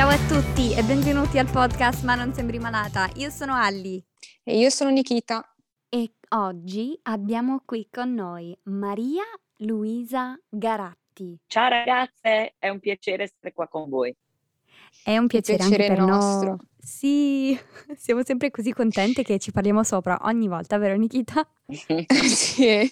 Ciao a tutti e benvenuti al podcast Ma non sembri malata. Io sono Alli. E io sono Nikita. E oggi abbiamo qui con noi Maria Luisa Garatti. Ciao ragazze, è un piacere essere qua con voi. È un piacere, piacere anche per nostro. noi. Sì, siamo sempre così contente che ci parliamo sopra ogni volta, vero Nikita? sì.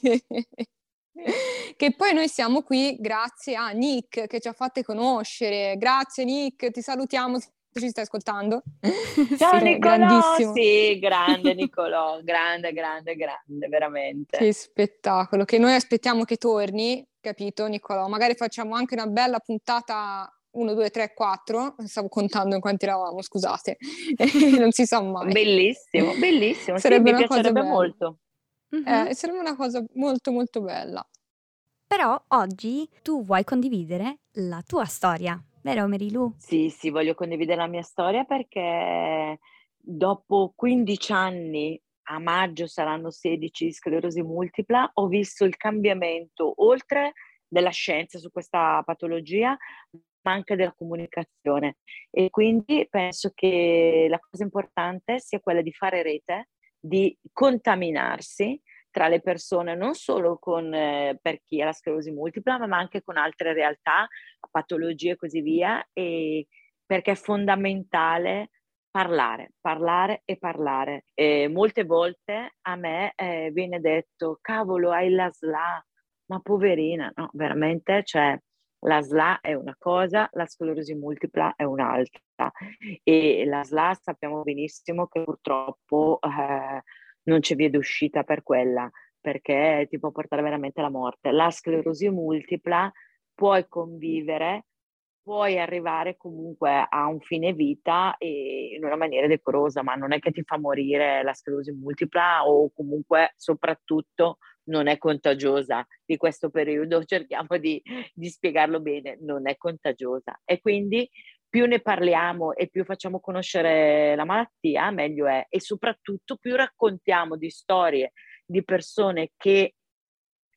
Che poi noi siamo qui grazie a Nick che ci ha fatte conoscere. Grazie Nick, ti salutiamo se ci stai ascoltando. Ciao Sì, Nicolò, grandissimo. sì, grande Nicolò, grande, grande, grande, veramente. Che spettacolo, che noi aspettiamo che torni, capito Nicolò? Magari facciamo anche una bella puntata 1, 2, 3, 4, stavo contando in quanti eravamo, scusate, non si sa mai. Bellissimo, bellissimo, Sarebbe sì, mi una cosa piacerebbe bella. molto. Mhm. Eh, sarebbe una cosa molto molto bella. Però oggi tu vuoi condividere la tua storia, vero Marilu? Sì, sì, voglio condividere la mia storia perché dopo 15 anni, a maggio saranno 16 di sclerosi multipla, ho visto il cambiamento oltre della scienza su questa patologia, ma anche della comunicazione. E quindi penso che la cosa importante sia quella di fare rete, di contaminarsi tra le persone, non solo con, eh, per chi ha la sclerosi multipla, ma anche con altre realtà, patologie e così via, e perché è fondamentale parlare, parlare e parlare. E molte volte a me eh, viene detto, cavolo, hai la SLA, ma poverina, no, veramente, cioè la SLA è una cosa, la sclerosi multipla è un'altra. E la SLA sappiamo benissimo che purtroppo eh, non c'è via d'uscita per quella, perché ti può portare veramente alla morte. La sclerosi multipla puoi convivere, puoi arrivare comunque a un fine vita e in una maniera decorosa, ma non è che ti fa morire la sclerosi multipla o comunque soprattutto non è contagiosa di questo periodo, cerchiamo di, di spiegarlo bene, non è contagiosa e quindi più ne parliamo e più facciamo conoscere la malattia, meglio è e soprattutto più raccontiamo di storie di persone che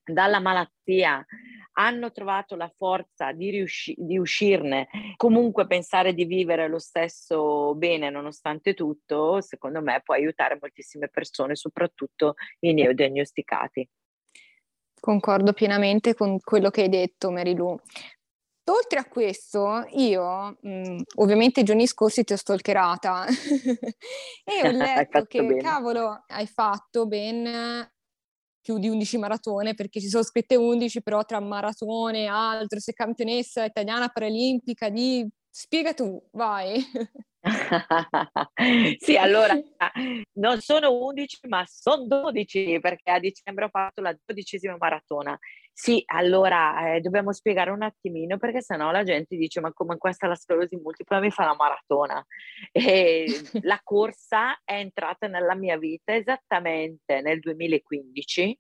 dalla malattia hanno trovato la forza di, riusci- di uscirne, comunque pensare di vivere lo stesso bene nonostante tutto, secondo me può aiutare moltissime persone, soprattutto i neodiagnosticati. Concordo pienamente con quello che hai detto, Marilu. Oltre a questo, io mh, ovviamente i giorni scorsi ti ho stalkerata e ho letto che, bene. cavolo, hai fatto ben più di 11 maratone, perché ci sono scritte 11, però tra maratone e altro, sei campionessa italiana paralimpica di... Spiega tu, vai. sì, allora non sono 11, ma sono 12 perché a dicembre ho fatto la dodicesima maratona. Sì, allora eh, dobbiamo spiegare un attimino perché sennò la gente dice ma come questa la sclerosi multipla mi fa la maratona. E la corsa è entrata nella mia vita esattamente nel 2015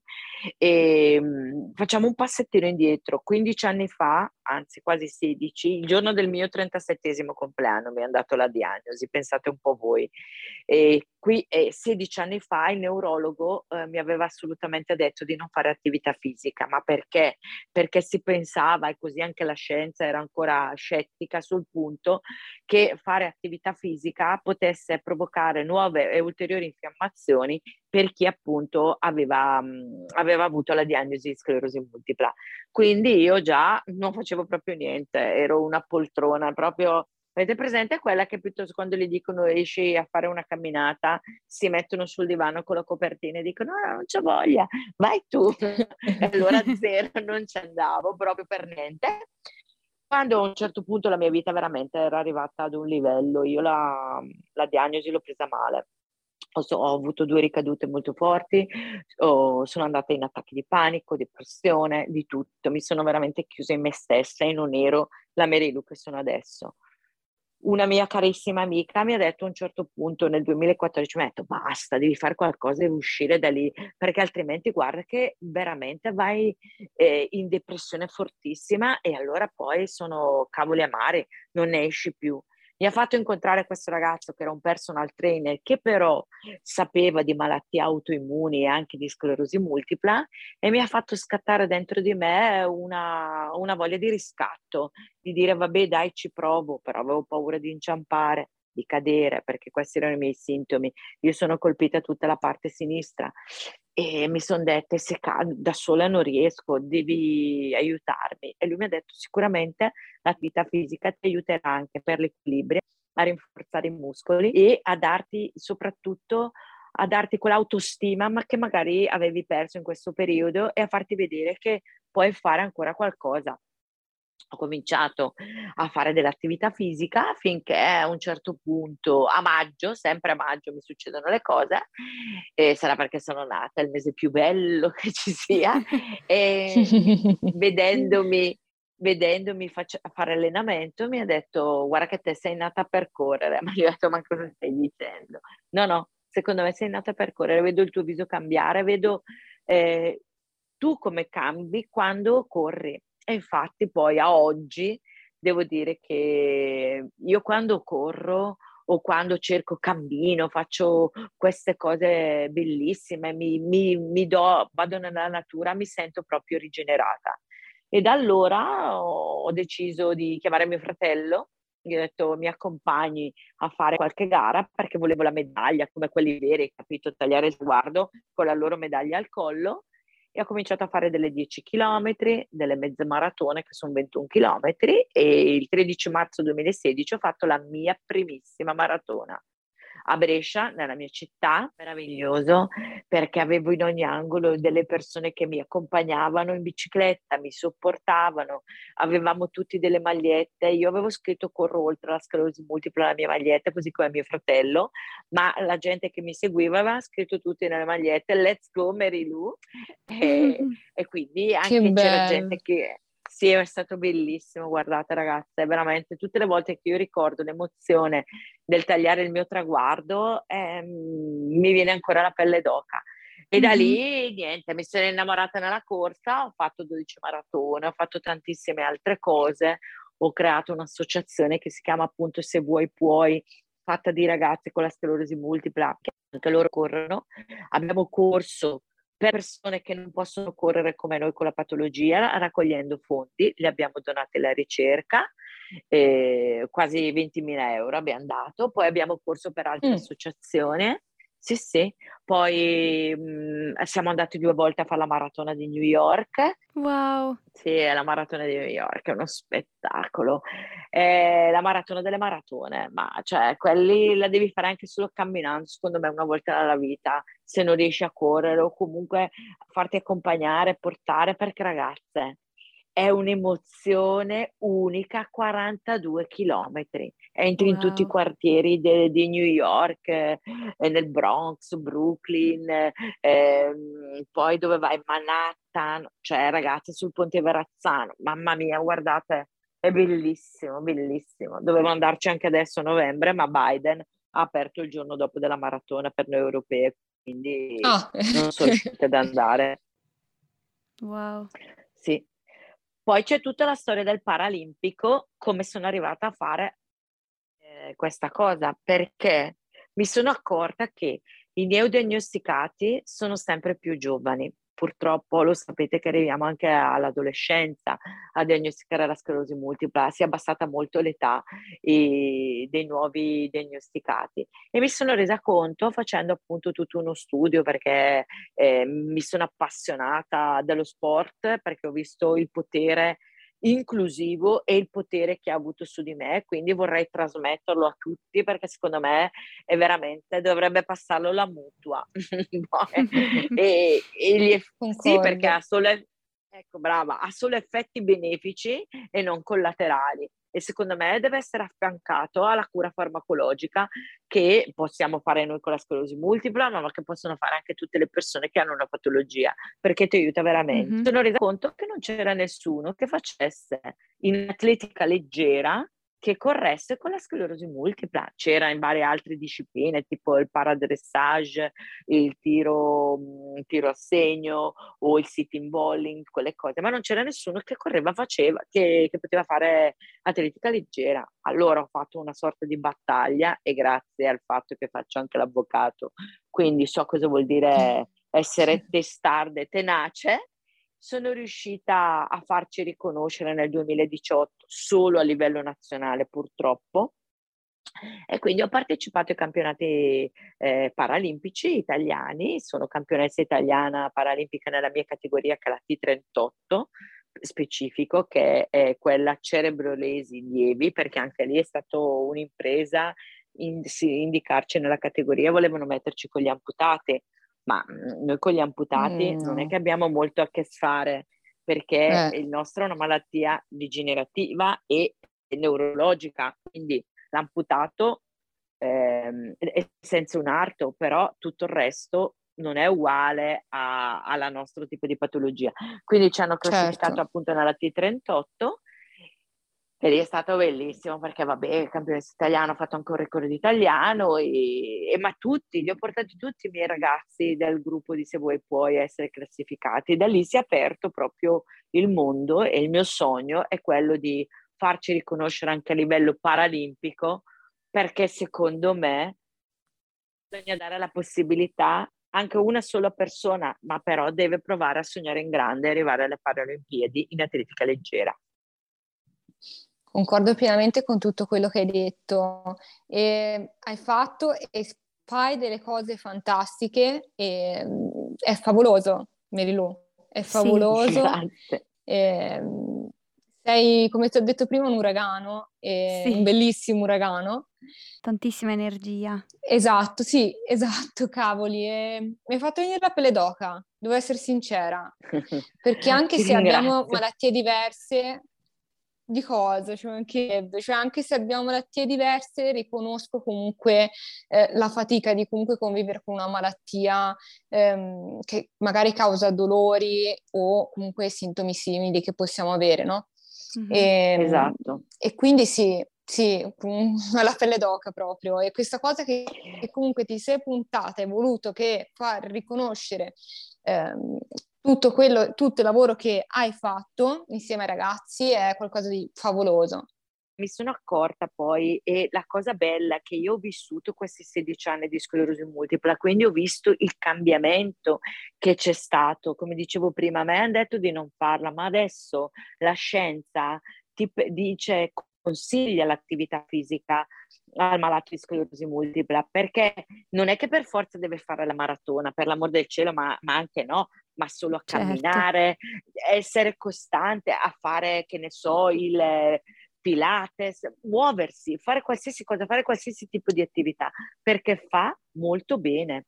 e mh, facciamo un passettino indietro. 15 anni fa, anzi quasi 16, il giorno del mio 37esimo compleanno mi hanno dato la diagnosi, pensate un po' voi. E qui eh, 16 anni fa il neurologo eh, mi aveva assolutamente detto di non fare attività fisica, ma perché? Perché si pensava, e così anche la scienza era ancora scettica sul punto, che fare attività fisica potesse provocare nuove e ulteriori infiammazioni per chi appunto aveva, mh, aveva avuto la diagnosi di sclerosi multipla. Quindi io già non facevo proprio niente, ero una poltrona, proprio Avete presente quella che piuttosto quando gli dicono esci a fare una camminata, si mettono sul divano con la copertina e dicono no, non c'ho voglia, vai tu. e allora zero, non ci andavo proprio per niente. Quando a un certo punto la mia vita veramente era arrivata ad un livello, io la, la diagnosi l'ho presa male. Ho, avuto due ricadute molto forti, ho- sono andata in attacchi di panico, depressione, di tutto. Mi sono veramente chiusa in me stessa e non ero la Merilu che sono adesso una mia carissima amica mi ha detto a un certo punto nel 2014, mi ha detto basta, devi fare qualcosa, devi uscire da lì, perché altrimenti guarda che veramente vai eh, in depressione fortissima e allora poi sono cavoli amari, non ne esci più. Mi ha fatto incontrare questo ragazzo che era un personal trainer che però sapeva di malattie autoimmuni e anche di sclerosi multipla e mi ha fatto scattare dentro di me una, una voglia di riscatto, di dire vabbè dai ci provo, però avevo paura di inciampare di cadere, perché questi erano i miei sintomi. Io sono colpita tutta la parte sinistra e mi sono dette se cado da sola non riesco, devi aiutarmi. E lui mi ha detto sicuramente l'attività fisica ti aiuterà anche per l'equilibrio, a rinforzare i muscoli e a darti soprattutto a darti quell'autostima ma che magari avevi perso in questo periodo e a farti vedere che puoi fare ancora qualcosa ho cominciato a fare dell'attività fisica finché a un certo punto, a maggio, sempre a maggio mi succedono le cose, e sarà perché sono nata, il mese più bello che ci sia, e vedendomi, vedendomi faccio, fare allenamento mi ha detto guarda che te sei nata per correre, ma gli ho detto ma cosa stai dicendo? No, no, secondo me sei nata per correre, vedo il tuo viso cambiare, vedo eh, tu come cambi quando corri e infatti poi a oggi devo dire che io quando corro o quando cerco cammino, faccio queste cose bellissime, mi, mi, mi do, vado nella natura, mi sento proprio rigenerata. E da allora ho, deciso di chiamare mio fratello, gli ho detto mi accompagni a fare qualche gara perché volevo la medaglia come quelli veri, capito, tagliare il sguardo con la loro medaglia al collo e ho cominciato a fare delle 10 km, delle mezze maratone che sono 21 km e il 13 marzo 2016 ho fatto la mia primissima maratona a Brescia, nella mia città, meraviglioso perché avevo in ogni angolo delle persone che mi accompagnavano in bicicletta, mi sopportavano, avevamo tutti delle magliette, io avevo scritto corro oltre la sclerosi multipla la mia maglietta, così come mio fratello, ma la gente che mi seguiva aveva scritto tutte nelle magliette let's go Mary Lou e, e quindi anche c'era gente che sì, è stato bellissimo, guardate ragazze, veramente tutte le volte che io ricordo l'emozione del tagliare il mio traguardo, ehm, mi viene ancora la pelle d'oca. E da lì, niente, mi sono innamorata nella corsa, ho fatto 12 maratone, ho fatto tantissime altre cose, ho creato un'associazione che si chiama appunto Se vuoi puoi, fatta di ragazze con la sclerosi multipla, che anche loro corrono. Abbiamo corso persone che non possono correre come noi con la patologia, raccogliendo fondi, li abbiamo donati alla ricerca, eh, quasi 20.000 euro abbiamo dato, poi abbiamo corso per altre mm. associazioni sì, sì. Poi mh, mhmm, siamo andati due volte a fare la maratona di New York. Wow. Sì, la maratona di New York è uno spettacolo. È la maratona delle maratone, ma cioè quelli la devi fare anche solo camminando, secondo me, una volta nella vita, se non riesci a correre o comunque farti accompagnare, portare, perché ragazze, è un'emozione unica 42 chilometri. Entri wow. in tutti i quartieri di New York, eh, nel Bronx, Brooklyn, eh, poi dove vai? Manhattan, cioè ragazzi sul ponte Verrazzano. Mamma mia, guardate, è bellissimo, bellissimo. Dovevo andarci anche adesso a novembre, ma Biden ha aperto il giorno dopo della maratona per noi europei, quindi oh. non sono riuscita ad andare. Wow. Sì, poi c'è tutta la storia del Paralimpico, come sono arrivata a fare eh, questa cosa, perché mi sono accorta che i neodiagnosticati sono sempre più giovani. Purtroppo lo sapete che arriviamo anche all'adolescenza a diagnosticare la sclerosi multipla, si è abbassata molto l'età eh, dei nuovi diagnosticati. E mi sono resa conto facendo appunto tutto uno studio perché eh, mi sono appassionata dello sport perché ho visto il potere inclusivo e il potere che ha avuto su di me, quindi vorrei trasmetterlo a tutti perché secondo me è veramente, dovrebbe passarlo la mutua. e, e gli, sì, perché ha solo, ecco, brava, ha solo effetti benefici e non collaterali e secondo me deve essere affiancato alla cura farmacologica che possiamo fare noi con la sclerosi multipla, ma che possono fare anche tutte le persone che hanno una patologia, perché ti aiuta veramente. Mm-hmm. Sono resa conto che non c'era nessuno che facesse in atletica leggera che corresse con la sclerosi multipla. C'era in varie altre discipline, tipo il paradressage, il tiro, mm, il tiro a segno o il sitting bowling, quelle cose, ma non c'era nessuno che correva, faceva, che, che poteva fare atletica leggera. Allora ho fatto una sorta di battaglia e grazie al fatto che faccio anche l'avvocato, quindi so cosa vuol dire essere testarda e tenace, sono riuscita a farci riconoscere nel 2018 solo a livello nazionale purtroppo. E quindi ho partecipato ai campionati eh, paralimpici italiani, sono campionessa italiana paralimpica nella mia categoria che è la T38 specifico che è quella cerebrolesi lievi perché anche lì è stata un'impresa in, indicarci nella categoria, volevano metterci con gli amputati ma mhmm, noi con gli amputati mm, non è che abbiamo molto a che fare perché eh. il nostro è una malattia degenerativa e neurologica, quindi l'amputato ehm, è senza un arto, però tutto il resto non è uguale al nostro tipo di patologia. Quindi ci hanno classificato certo. appunto nella T38 e lì è stato bellissimo perché, vabbè, il campionato italiano ha fatto anche un record italiano, e, e, ma tutti, li ho portati tutti i miei ragazzi del gruppo di Se vuoi puoi essere classificati. Da lì si è aperto proprio il mondo e il mio sogno è quello di farci riconoscere anche a livello paralimpico, perché secondo me bisogna dare la possibilità anche una sola persona, ma però deve provare a sognare in grande e arrivare alle Paralimpiadi in atletica leggera. Concordo pienamente con tutto quello che hai detto. E hai fatto e fai delle cose fantastiche e mm, è favoloso, Merilu. È favoloso. Sì, e, sei, come ti ho detto prima, un uragano, sì. un bellissimo uragano. Tantissima energia. Esatto, sì, esatto, cavoli. E mi hai fatto venire la pelle d'oca, devo essere sincera. Perché anche se ringrazio. abbiamo malattie diverse, di cosa ci mancherebbe, cioè anche se abbiamo malattie diverse riconosco comunque eh, la fatica di comunque convivere con una malattia ehm, che magari causa dolori o comunque sintomi simili che possiamo avere, no? Mm-hmm. E, esatto. E quindi sì, sì, alla pelle d'oca proprio. E questa cosa che, che comunque ti sei puntata, hai voluto che far riconoscere ehm, tutto, quello, tutto il lavoro che hai fatto insieme ai ragazzi è qualcosa di favoloso. Mi sono accorta poi, e la cosa bella è che io ho vissuto questi 16 anni di sclerosi multipla, quindi ho visto il cambiamento che c'è stato. Come dicevo prima, a me hanno detto di non farla, ma adesso la scienza ti dice consiglia l'attività fisica al malato di sclerosi multipla, perché non è che per forza deve fare la maratona, per l'amor del cielo, ma, ma anche no, ma solo a certo. camminare, certo. essere costante a fare, che ne so, il Pilates, muoversi, fare qualsiasi cosa, fare qualsiasi tipo di attività, perché fa molto bene.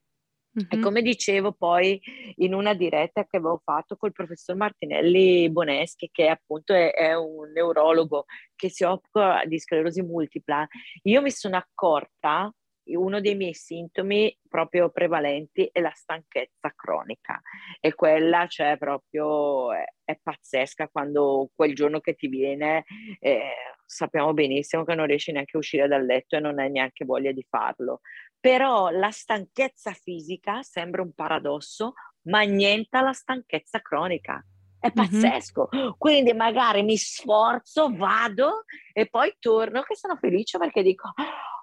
Mm-hmm. E come dicevo poi in una diretta che avevo fatto col professor Martinelli Boneschi, che appunto è, è, un neurologo che si occupa di sclerosi multipla, io mi sono accorta uno dei miei sintomi proprio prevalenti è la stanchezza cronica. E quella cioè proprio è, è pazzesca quando quel giorno che ti viene eh, sappiamo benissimo che non riesci neanche a uscire dal letto e non hai neanche voglia di farlo. Però la stanchezza fisica sembra un paradosso ma niente la stanchezza cronica è pazzesco. Mm-hmm. Quindi magari mi sforzo, vado e poi torno che sono felice perché dico,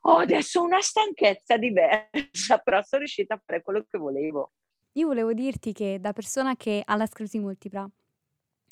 oh, adesso ho una stanchezza diversa, però sono riuscita a fare quello che volevo. Io volevo dirti che da persona che ha la sclerosi multipla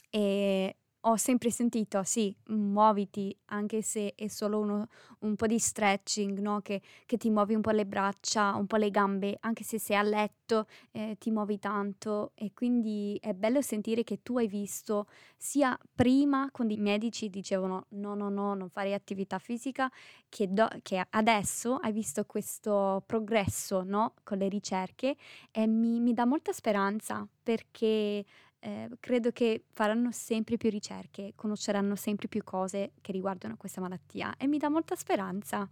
e ho sempre sentito, sì, muoviti, anche se è solo uno, un po' di stretching, no? che, che, ti muovi un po' le braccia, un po' le gambe, anche se sei a letto eh, ti muovi tanto e quindi è bello sentire che tu hai visto sia prima quando i medici dicevano no, no, no, non fare attività fisica, che, do, che adesso hai visto questo progresso no? con le ricerche e mi, mi dà molta speranza perché eh, credo che faranno sempre più ricerche, conosceranno sempre più cose che riguardano questa malattia e mi dà molta speranza.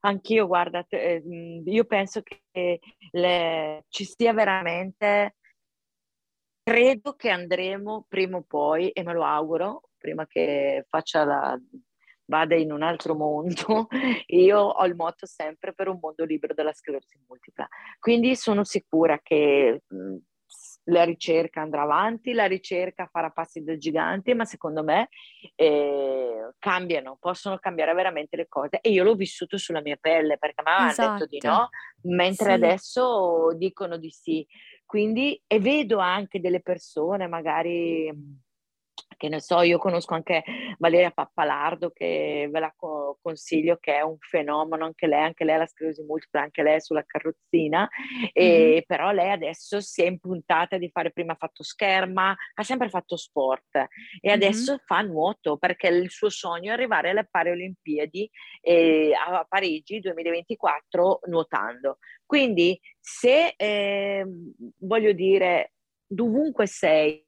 Anch'io, guarda, eh, io penso che le, ci sia veramente, credo che andremo prima o poi, e me lo auguro, prima che faccia la, vada in un altro mondo, io ho il motto sempre per un mondo libero dalla sclerosi multipla. Quindi sono sicura che la ricerca andrà avanti, la ricerca farà passi da gigante, ma secondo me eh, cambiano, possono cambiare veramente le cose. E io l'ho vissuto sulla mia pelle perché mi avevano esatto. detto di no, mentre sì. adesso dicono di sì. Quindi, e vedo anche delle persone magari che ne so, io conosco anche Valeria Pappalardo che ve la co- consiglio che è un fenomeno, anche lei, anche lei ha la sclerosi multipla, anche lei è sulla carrozzina, e, mm-hmm. però lei adesso si è impuntata di fare, prima ha fatto scherma, ha sempre fatto sport e mm-hmm. adesso fa nuoto perché il suo sogno è arrivare alle Paralimpiadi eh, a Parigi 2024 nuotando. Quindi se eh, voglio dire dovunque sei,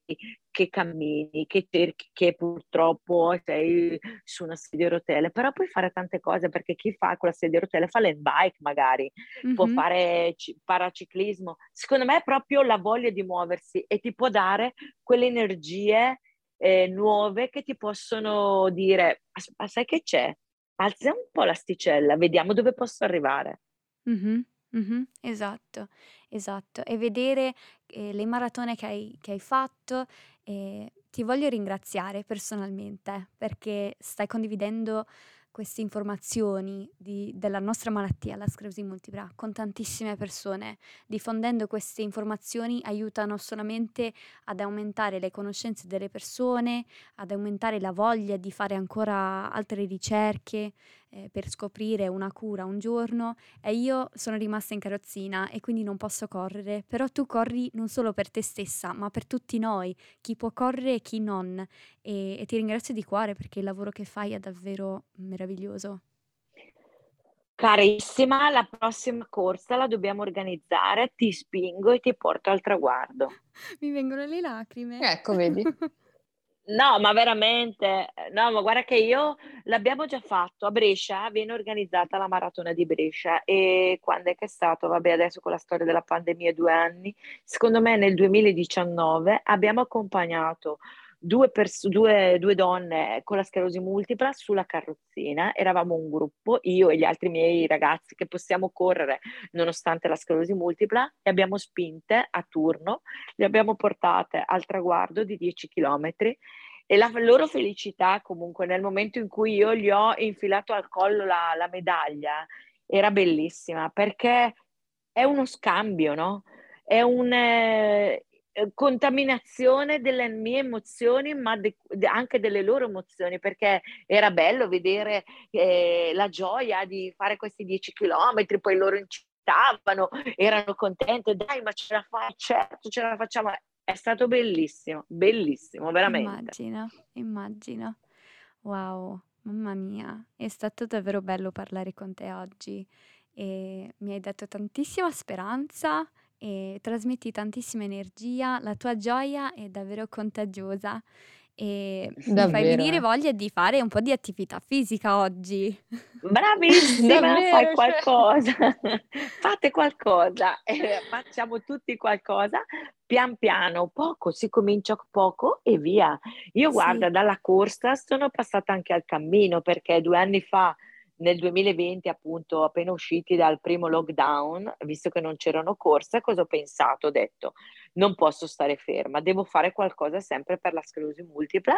che cammini, che cerchi, che purtroppo sei su una sedia a rotelle, però puoi fare tante cose perché chi fa con la sedia a rotelle fa bike magari, mm-hmm. può fare c- paraciclismo. Secondo me è proprio la voglia di muoversi e ti può dare quelle energie eh, nuove che ti possono dire, ma sai che c'è? Alza un po' l'asticella, vediamo dove posso arrivare. Mm-hmm. Mm-hmm. Esatto, esatto. E vedere eh, le maratone che hai, che hai fatto e ti voglio ringraziare personalmente perché stai condividendo queste informazioni di, della nostra malattia, la sclerosi multipla, con tantissime persone. Diffondendo queste informazioni aiutano solamente ad aumentare le conoscenze delle persone, ad aumentare la voglia di fare ancora altre ricerche eh, per scoprire una cura un giorno e io sono rimasta in carrozzina e quindi non posso correre, però tu corri non solo per te stessa, ma per tutti noi, chi può correre e chi non. E, e ti ringrazio di cuore perché il lavoro che fai è davvero meraviglioso. Carissima, la prossima corsa la dobbiamo organizzare, ti spingo e ti porto al traguardo. Mi vengono le lacrime. Ecco, vedi. No, ma veramente, no, ma guarda che io l'abbiamo già fatto a Brescia, viene organizzata la maratona di Brescia e quando è che è stato? Vabbè, adesso con la storia della pandemia, due anni, secondo me nel 2019 abbiamo accompagnato due, pers- due, due, donne con la sclerosi multipla sulla carrozzina, eravamo un gruppo, io e gli altri miei ragazzi che possiamo correre nonostante la sclerosi multipla e abbiamo spinte a turno, le abbiamo portate al traguardo di 10 chilometri e la loro felicità comunque nel momento in cui io gli ho infilato al collo la, la medaglia era bellissima perché è uno scambio, no? È un, eh, contaminazione delle mie emozioni, ma de- anche delle loro emozioni, perché era bello vedere eh, la gioia di fare questi 10 chilometri, poi loro incitavano, erano contenti, dai, ma ce la fai, certo, ce la facciamo. È stato bellissimo, bellissimo, veramente. Immagino, immagino. Wow, mamma mia, è stato davvero bello parlare con te oggi e mi hai dato tantissima speranza e trasmetti tantissima energia, la tua gioia è davvero contagiosa e mi fai venire voglia di fare un po' di attività fisica oggi. Bravissima, fai cioè. qualcosa, fate qualcosa, eh, facciamo tutti qualcosa, pian piano, poco, si comincia poco e via. Io sì. guarda, dalla corsa sono passata anche al cammino perché due anni fa nel 2020, appunto, appena usciti dal primo lockdown, visto che non c'erano corse, cosa ho pensato? Ho detto, non posso stare ferma, devo fare qualcosa sempre per la sclerosi multipla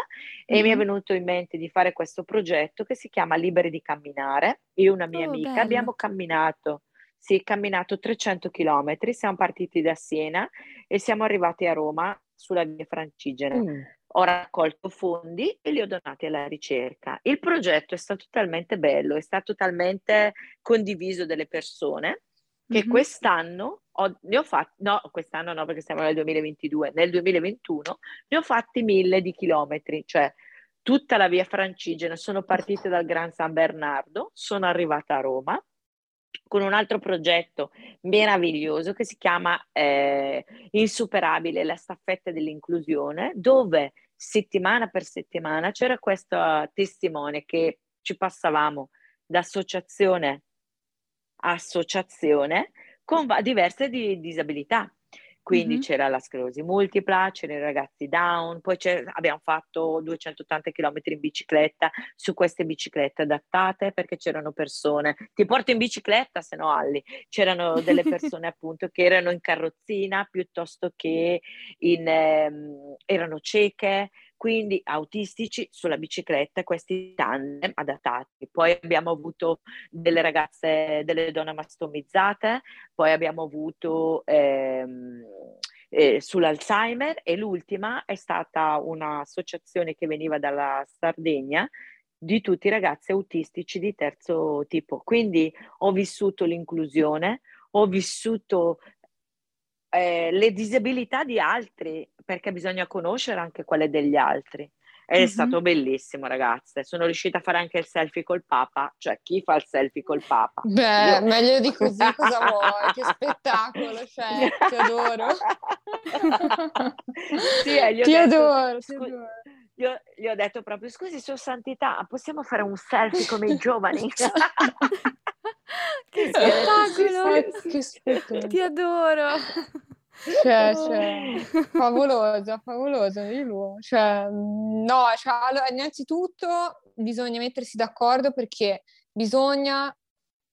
e mm-hmm. mi è venuto in mente di fare questo progetto che si chiama Liberi di camminare. Io e una mia oh, amica bello. abbiamo camminato, sì, camminato 300 km, siamo partiti da Siena e siamo arrivati a Roma sulla via Francigena. Mm ho raccolto fondi e li ho donati alla ricerca. Il progetto è stato talmente bello, è stato talmente condiviso dalle persone che mm-hmm. quest'anno ho, ne ho fatti, no, quest'anno no perché siamo nel 2022, nel 2021 ne ho fatti mille di chilometri, cioè tutta la via Francigena, sono partita dal Gran San Bernardo, sono arrivata a Roma, con un altro progetto meraviglioso che si chiama eh, Insuperabile, la staffetta dell'inclusione, dove settimana per settimana c'era questo testimone che ci passavamo da associazione a associazione con diverse di disabilità. Quindi Mh-mh. c'era la sclerosi multipla, c'erano i ragazzi down, poi abbiamo fatto 280 km in bicicletta su queste biciclette adattate perché c'erano persone, ti porto in bicicletta se no Alli, c'erano delle persone appunto che erano in carrozzina piuttosto che in, ehm, erano cieche, quindi autistici sulla bicicletta, questi tandem adattati. Poi abbiamo avuto delle ragazze, delle donne mastomizzate, poi abbiamo avuto ehm, eh, sull'Alzheimer e l'ultima è stata un'associazione che veniva dalla Sardegna di tutti i ragazzi autistici di terzo tipo. Quindi ho vissuto l'inclusione, ho vissuto eh, le disabilità di altri, perché bisogna conoscere anche quelle degli altri. È mm-hmm. stato bellissimo, ragazze. Sono riuscita a fare anche il selfie col Papa. Cioè, chi fa il selfie col Papa? Beh, Io... meglio di così, cosa vuoi? Che spettacolo, cioè, ti adoro. sì, eh, ti, detto, adoro, scu- ti adoro. Gli ho, gli ho, detto proprio, scusi, Sua Santità, possiamo fare un selfie come i giovani? che spettacolo! che spettacolo! Ti adoro! Cioè, cioè, favolosa, favolosa di lui. Cioè, no, cioè, allora, innanzitutto bisogna mettersi d'accordo perché bisogna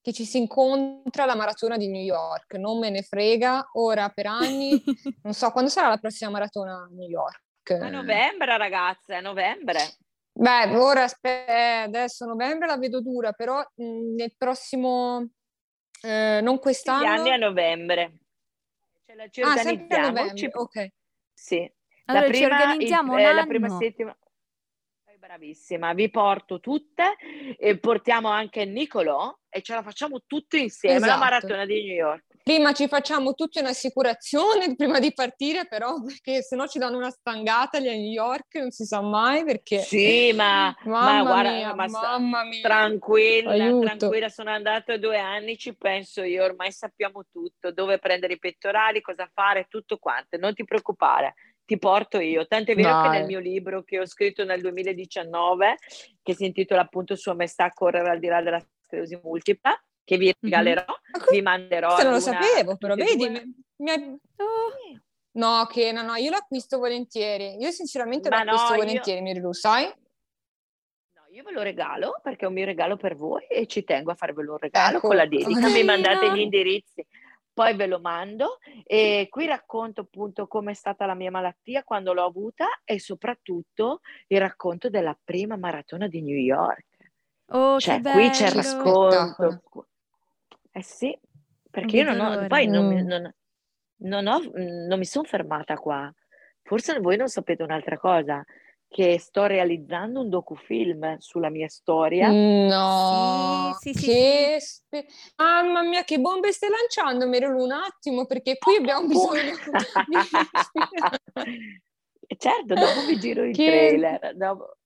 che ci si incontra alla maratona di New York. Non me ne frega, ora per anni, non so, quando sarà la prossima maratona a New York? A novembre, ragazze, a novembre. Beh, ora eh, adesso novembre la vedo dura, però mh, nel prossimo, eh, non quest'anno. Gli anni a novembre. Cioè, ci organizziamo. Ah, ci... Ok. Sì. Allora, la prima, ci organizziamo il, eh, la prima settimana. Bravissima, vi porto tutte e portiamo anche Nicolò e ce la facciamo tutte insieme esatto. alla maratona di New York. Prima ci facciamo tutti un'assicurazione prima di partire, però, perché se no ci danno una stangata lì a New York, non si sa mai perché. Sì, ma, mamma ma guarda, mia, ma mamma mia. tranquilla, Aiuto. tranquilla, sono andata due anni, ci penso io, ormai sappiamo tutto, dove prendere i pettorali, cosa fare, tutto quanto, non ti preoccupare ti porto io. Tanto è vero Dai. che nel mio libro che ho scritto nel 2019, che si intitola appunto Sua Maestà correre al di là della sclerosi multipla, che vi regalerò, mm-hmm. vi manderò. Questo non lo sapevo, però vedi, mi, mi hai... oh. No, che no, no, io l'acquisto volentieri. Io sinceramente Ma l'acquisto no, volentieri, io... Mirilu, sai? No, io ve lo regalo perché è un mio regalo per voi e ci tengo a farvelo un regalo ecco. con la dedica. Mi mandate gli indirizzi poi ve lo mando e qui racconto appunto come è stata la mia malattia quando l'ho avuta e soprattutto il racconto della prima maratona di New York. Oh, cioè, qui c'è il racconto. Eh sì, perché io non ho, poi non, mi, non, non, ho, non mi sono fermata qua. Forse voi non sapete un'altra cosa, che sto realizzando un docufilm sulla mia storia. No, sì, sì, che sì. Spe- mamma mia, che bombe stai lanciando, Merolo, un attimo, perché qui abbiamo bisogno di... certo, dopo vi giro il che... trailer. Dopo...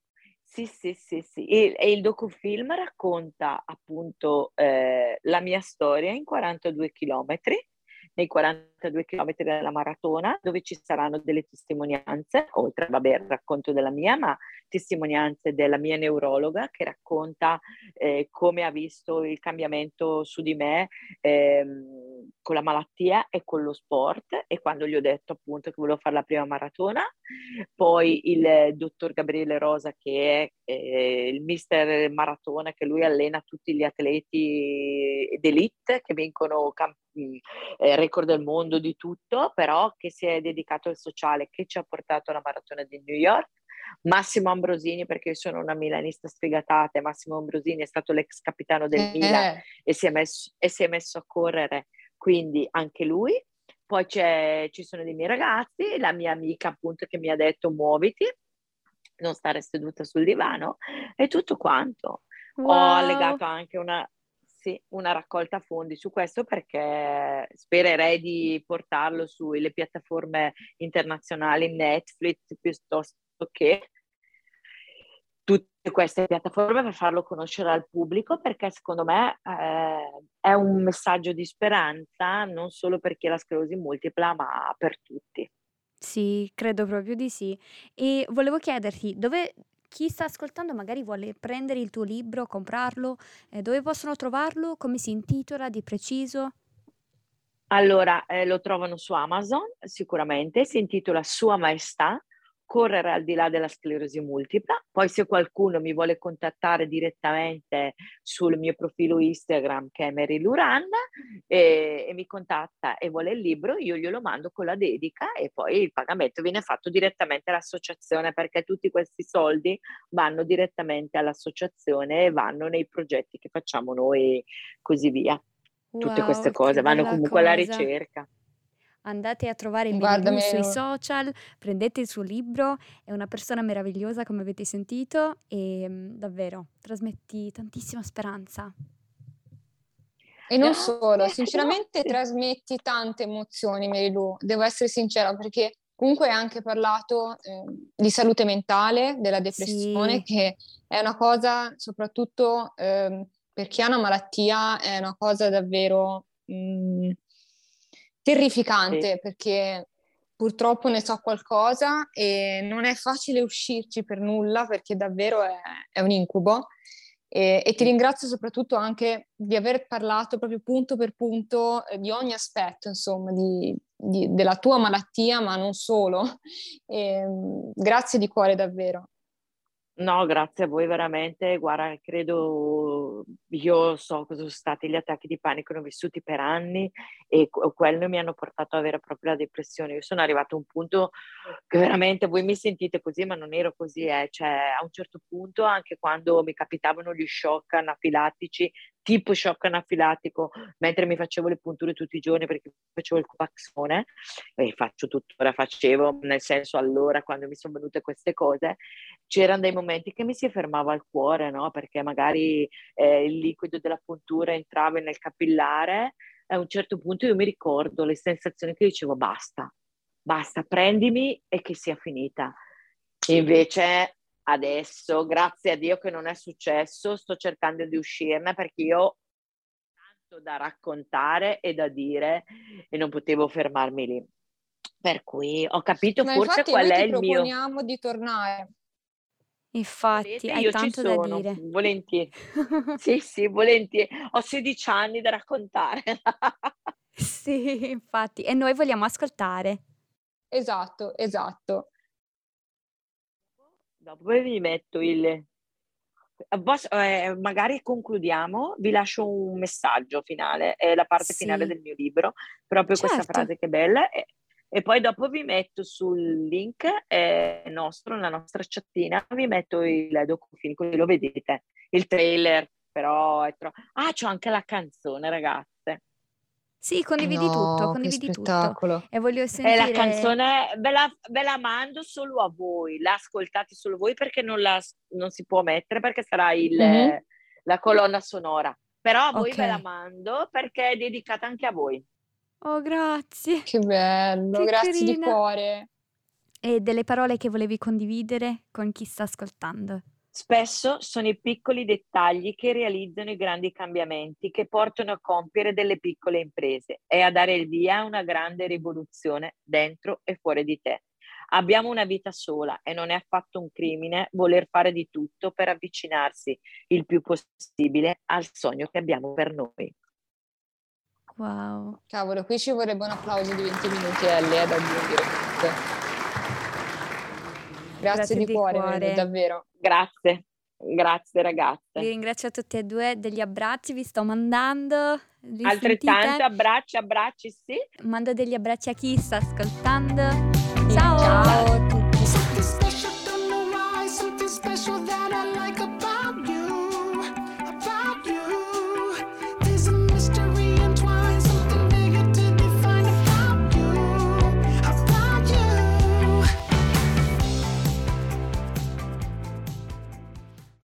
Sì, sì, sì, sì. E, e il docufilm racconta appunto eh, la mia storia in 42 chilometri nei 42 km della maratona, dove ci saranno delle testimonianze, oltre vabbè, al racconto della mia, ma testimonianze della mia neurologa che racconta eh, come ha visto il cambiamento su di me eh, con la malattia e con lo sport e quando gli ho detto appunto che volevo fare la prima maratona. Poi il dottor Gabriele Rosa che è eh, il mister maratona che lui allena tutti gli atleti d'elite che vincono camp- eh, record del mondo di tutto, però che si è dedicato al sociale, che ci ha portato alla maratona di New York. Massimo Ambrosini, perché io sono una milanista sfigatata, Massimo Ambrosini è stato l'ex capitano del eh. Milan e si, messo, e si, è messo, a correre, quindi anche lui. Poi ci sono dei miei ragazzi, la mia amica appunto che mi ha detto muoviti, non stare seduta sul divano e tutto quanto. Wow. Ho allegato anche una, sì, una raccolta fondi su questo perché spererei di portarlo sulle piattaforme internazionali, Netflix piuttosto che tutte queste piattaforme per farlo conoscere al pubblico perché secondo me eh, è un messaggio di speranza non solo per chi ha la sclerosi multipla ma per tutti. Sì, credo proprio di sì. E volevo chiederti dove chi sta ascoltando magari vuole prendere il tuo libro, comprarlo, eh, dove possono trovarlo, come si intitola di preciso? Allora, eh, lo trovano su Amazon sicuramente, si intitola Sua Maestà correre al di là della sclerosi multipla. Poi se qualcuno mi vuole contattare direttamente sul mio profilo Instagram che è Mary Luran e, e, mi contatta e vuole il libro, io glielo mando con la dedica e poi il pagamento viene fatto direttamente all'associazione perché tutti questi soldi vanno direttamente all'associazione e vanno nei progetti che facciamo noi così via. Tutte Wow, queste cose vanno comunque alla cosa. ricerca. Andate a trovare Lou sui social, prendete il suo libro, è una persona meravigliosa come avete sentito e mm, davvero trasmetti tantissima speranza. E non solo, sinceramente trasmetti tante emozioni, Merilu, devo essere sincera, perché comunque hai anche parlato eh, di salute mentale, della depressione, Sì. che è una cosa, soprattutto ehm, per chi ha una malattia, è una cosa davvero mm, terrificante, Sì. perché purtroppo ne so qualcosa e non è facile uscirci per nulla, perché davvero è, è un incubo. E, e ti ringrazio soprattutto anche di aver parlato proprio punto per punto eh, di ogni aspetto, insomma, di- di- della tua malattia, ma non solo. E, mm, grazie di cuore davvero. No, grazie a voi veramente. Guarda, credo, io so cosa sono stati gli attacchi di panico, ne ho vissuti per anni e que- quello mi hanno portato ad avere proprio la depressione. Io sono arrivata a un punto che veramente voi mi sentite così, ma non ero così. eh. Cioè, a un certo punto, anche quando mi capitavano gli shock anafilattici, tipo shock anafilattico, mentre mi facevo le punture tutti i giorni perché facevo il copaxone, e faccio tuttora, facevo, nel senso allora quando mi sono venute queste cose, c'erano dei momenti che mi si fermava il cuore, no? Perché magari eh, liquido della puntura entrava nel capillare a un certo punto io mi ricordo le sensazioni che dicevo basta, basta, prendimi e che sia finita. Invece adesso, grazie a Dio che non è successo, sto cercando di uscirne perché io ho tanto da raccontare e da dire e non potevo fermarmi lì. Per cui ho capito Ma forse qual è il mio... proponiamo di tornare. Infatti, hai Io ci tanto da sono, dire. volentieri. Sì, sì, volentieri. Ho 16 anni da raccontare. Sì, infatti, e noi vogliamo ascoltare. Esatto, esatto. Dopo vi metto il... vos- eh, magari concludiamo, vi lascio un messaggio finale, è la parte finale Sì, del mio libro, proprio questa certo. frase che è bella, e, e poi dopo vi metto sul link eh, nostro, nella nostra chattina, vi metto il docufilm, così lo vedete, il trailer, però è troppo... Ah, c'ho anche la canzone, ragazze. Sì, condividi tutto, No, che condividi tutto. E voglio E la sentire... canzone ve la, ve la mando solo a voi, la ascoltate solo voi perché non, la, non si può mettere perché sarà il, Mhm. la colonna sonora. Però a voi ve la mando perché è dedicata anche a voi. Oh, grazie. Che bello, Che grazie di carina. cuore. E delle parole che volevi condividere con chi sta ascoltando. Spesso sono i piccoli dettagli che realizzano i grandi cambiamenti, che portano a compiere delle piccole imprese e a dare il via a una grande rivoluzione dentro e fuori di te. Abbiamo una vita sola e non è affatto un crimine voler fare di tutto per avvicinarsi il più possibile al sogno che abbiamo per noi. Wow. Cavolo, qui ci vorrebbe un applauso di 20 minuti, Ellie, eh, da aggiungere. Grazie, Grazie di di cuore, cuore. Davvero. Grazie, grazie Vi ragazze. ringrazio a tutti e due degli abbracci, vi sto mandando. Li Altrettanto abbracci, abbracci, sì. Mando degli abbracci a chi sta ascoltando. Ciao! Ciao.